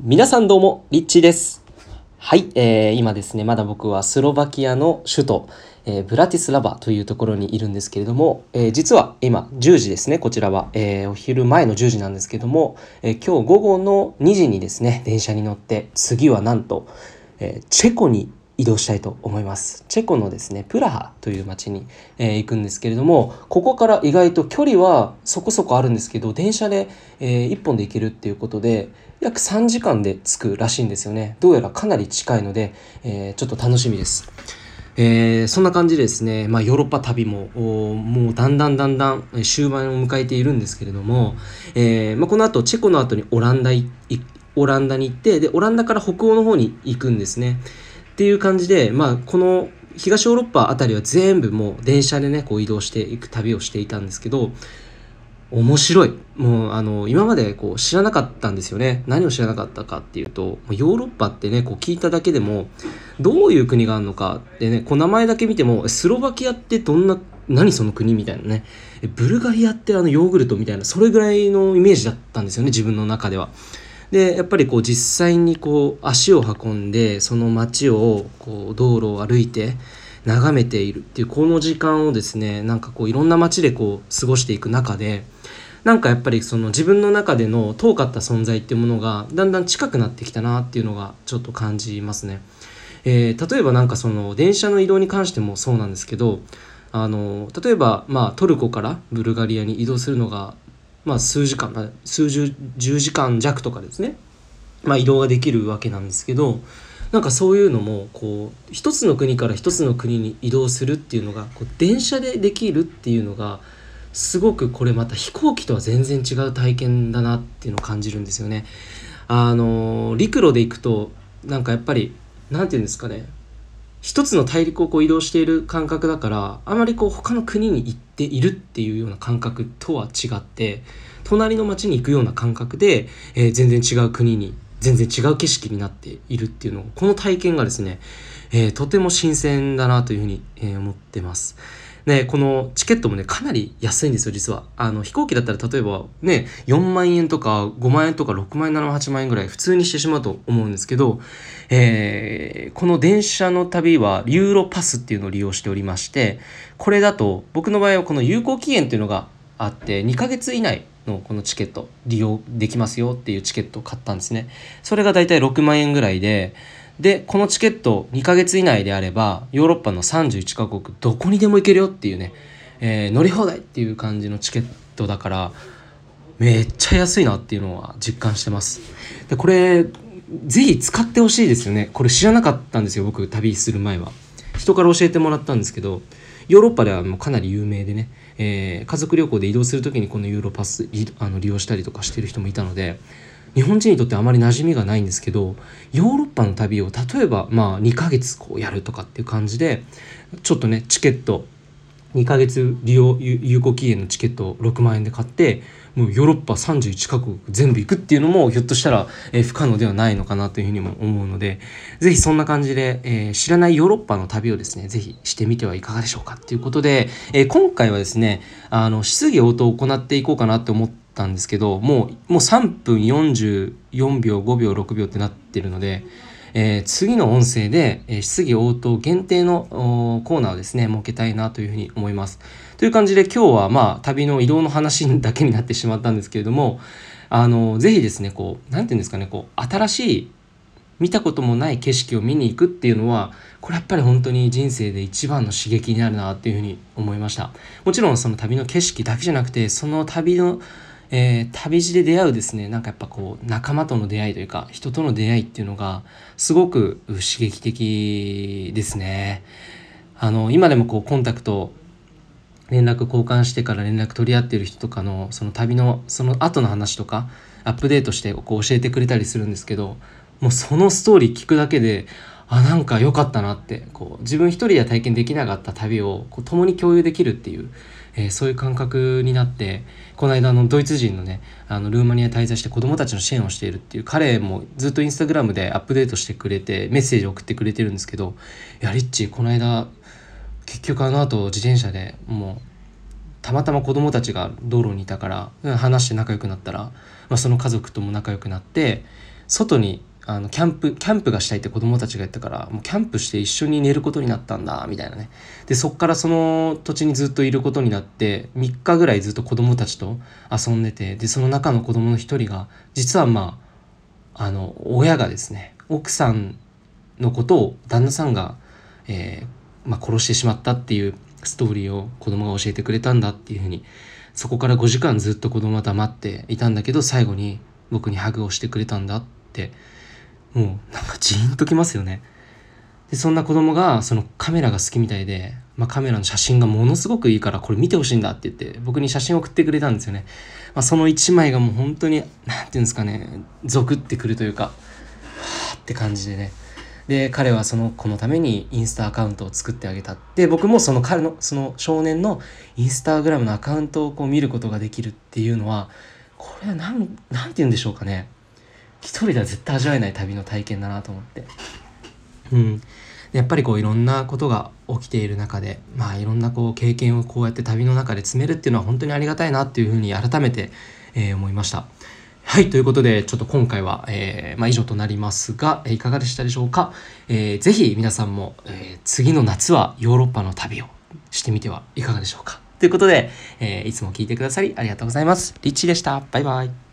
皆さんどうも、リッチです。はい、えー今ですね、まだ僕はスロバキアの首都、えーブラティスラバというところにいるんですけれども、えー実は今10時ですね、こちらは、えーお昼前の10時なんですけども、えー今日午後の2時にですね、電車に乗って、次はなんと、えーチェコに移動したいと思います。チェコのですね、プラハという町に、えー行くんですけれども、ここから意外と距離はそこそこあるんですけど、電車で、え1本で行けるっていうことで、約3時間で着くらしいんですよね。どうやらかなり近いので、えーちょっと楽しみです。えーそんな感じでですね、まあ、ヨーロッパ旅ももうだんだんだんだん終盤を迎えているんですけれども、えーまあ、この後チェコの後にオランダオランダに行ってでオランダから北欧の方に行くんですね。っていう感じで、まあ、この東ヨーロッパあたりは全部もう電車でねこう移動していく旅をしていたんですけど面白い。もうあの今までこう知らなかったんですよね。何を知らなかったかっていうとヨーロッパってねこう聞いただけでもどういう国があるのかってねこう名前だけ見てもスロバキアってどんな何その国みたいなね。ブルガリアってあのヨーグルトみたいなそれぐらいのイメージだったんですよね自分の中では。でやっぱりこう実際にこう足を運んでその街をこう道路を歩いて眺めているっていうこの時間をですねなんかこういろんな街でこう過ごしていく中でなんかやっぱりその自分の中での遠かった存在っていうものがだんだん近くなってきたなっていうのがちょっと感じますね。えー例えばなんかその電車の移動に関してもそうなんですけどあの例えばまあトルコからブルガリアに移動するのがまあ数時間ま数十10時間弱とかですねまあ移動ができるわけなんですけどなんかそういうのもこう一つの国から一つの国に移動するっていうのがこう電車でできるっていうのがすごくこれまた飛行機とは全然違う体験だなっていうのを感じるんですよね。あの陸路で行くとなんかやっぱりなんていうんですかね一つの大陸をこう移動している感覚だからあまりこう他の国に行っているっていうような感覚とは違って隣の町に行くような感覚で、えー全然違う国に全然違う景色になっているっていうのをこの体験がですね、えーとても新鮮だなというふうに、え思ってます。でこのチケットもねかなり安いんですよ実は。あの飛行機だったら例えばね4万円とか5万円とか6万円7万8万円ぐらい普通にしてしまうと思うんですけど、えーこの電車の旅はユーロパスっていうのを利用しておりましてこれだと僕の場合はこの有効期限っていうのがあって2ヶ月以内のこのチケット利用できますよっていうチケットを買ったんですね。それがだいたい6万円ぐらいででこのチケット2ヶ月以内であればヨーロッパの31カ国どこにでも行けるよっていうね、えー乗り放題っていう感じのチケットだからめっちゃ安いなっていうのは実感してます。でこれぜひ使ってほしいですよね。これ知らなかったんですよ僕旅する前は。人から教えてもらったんですけどヨーロッパではもうかなり有名でね、えー家族旅行で移動する時にこのユーロパスあの利用したりとかしてる人もいたので日本人にとってあまり馴染みがないんですけどヨーロッパの旅を例えばまあ2ヶ月こうやるとかっていう感じでちょっとねチケット2ヶ月利用有効期限のチケットを6万円で買ってもうヨーロッパ31カ国全部行くっていうのもひょっとしたら、不可能ではないのかなというふうにも思うのでぜひそんな感じで、えー知らないヨーロッパの旅をですねぜひしてみてはいかがでしょうかっていうことで、えー今回はですねあの質疑応答を行っていこうかなって思ってたんですけどもうもう3分44秒5秒6秒ってなってるのでえー次の音声で、えー質疑応答限定のコーナーをですね設けたいなというふうに思います。という感じで今日はまあ旅の移動の話だけになってしまったんですけれどもあのぜひですねこうなんていうんですかねこう新しい見たこともない景色を見に行くっていうのはこれやっぱり本当に人生で一番の刺激になるなっていうふうに思いましたもちろんその旅の景色だけじゃなくてその旅の、えー旅路で出会うですねなんかやっぱこう仲間との出会いというか人との出会いっていうのがすごく刺激的ですね。あの今でもこうコンタクト連絡交換してから連絡取り合ってる人とかのその旅のその後の話とかアップデートしてこう教えてくれたりするんですけどもうそのストーリー聞くだけであなんか良かったなってこう自分一人では体験できなかった旅をこう共に共有できるっていう、えーそういう感覚になってこの間のドイツ人のねあのルーマニア滞在して子供たちの支援をしているっていう彼もずっとインスタグラムでアップデートしてくれてメッセージを送ってくれてるんですけど「いやリッチこの間結局あの後自転車でもうたまたま子供たちが道路にいたから話して仲良くなったら、まあ、その家族とも仲良くなって外にあのキャンプキャンプがしたいって子供たちが言ったからもうキャンプして一緒に寝ることになったんだみたいなね。でそっからその土地にずっといることになって3日ぐらいずっと子供たちと遊んでてでその中の子供の一人が実はまああの親がですね奥さんのことを旦那さんが、えーまあ、殺してしまったっていうストーリーを子供が教えてくれたんだっていうふうにそこから5時間ずっと子供は黙っていたんだけど最後に僕にハグをしてくれたんだってもうなんかジーンときますよね。でそんな子供がそのカメラが好きみたいで、まあ、カメラの写真がものすごくいいからこれ見てほしいんだって言って僕に写真を送ってくれたんですよね。まあ、その1枚がもう本当に何て言うんですかねゾクってくるというかはあって感じでねで彼はその子のためにインスタアカウントを作ってあげたで僕もその彼のその少年のインスタグラムのアカウントをこう見ることができるっていうのはこれは何何て言うんでしょうかね一人では絶対味わえない旅の体験だなと思ってうんやっぱりこういろんなことが起きている中でまあいろんなこう経験をこうやって旅の中で詰めるっていうのは本当にありがたいなっていうふうに改めて、えー、思いました。はい、ということで、ちょっと今回は、えー、まあ、以上となりますが、いかがでしたでしょうか？えー、ぜひ皆さんも、えー、次の夏はヨーロッパの旅をしてみてはいかがでしょうか？ということで、えー、いつも聞いてくださりありがとうございます。リッチーでした。バイバイ。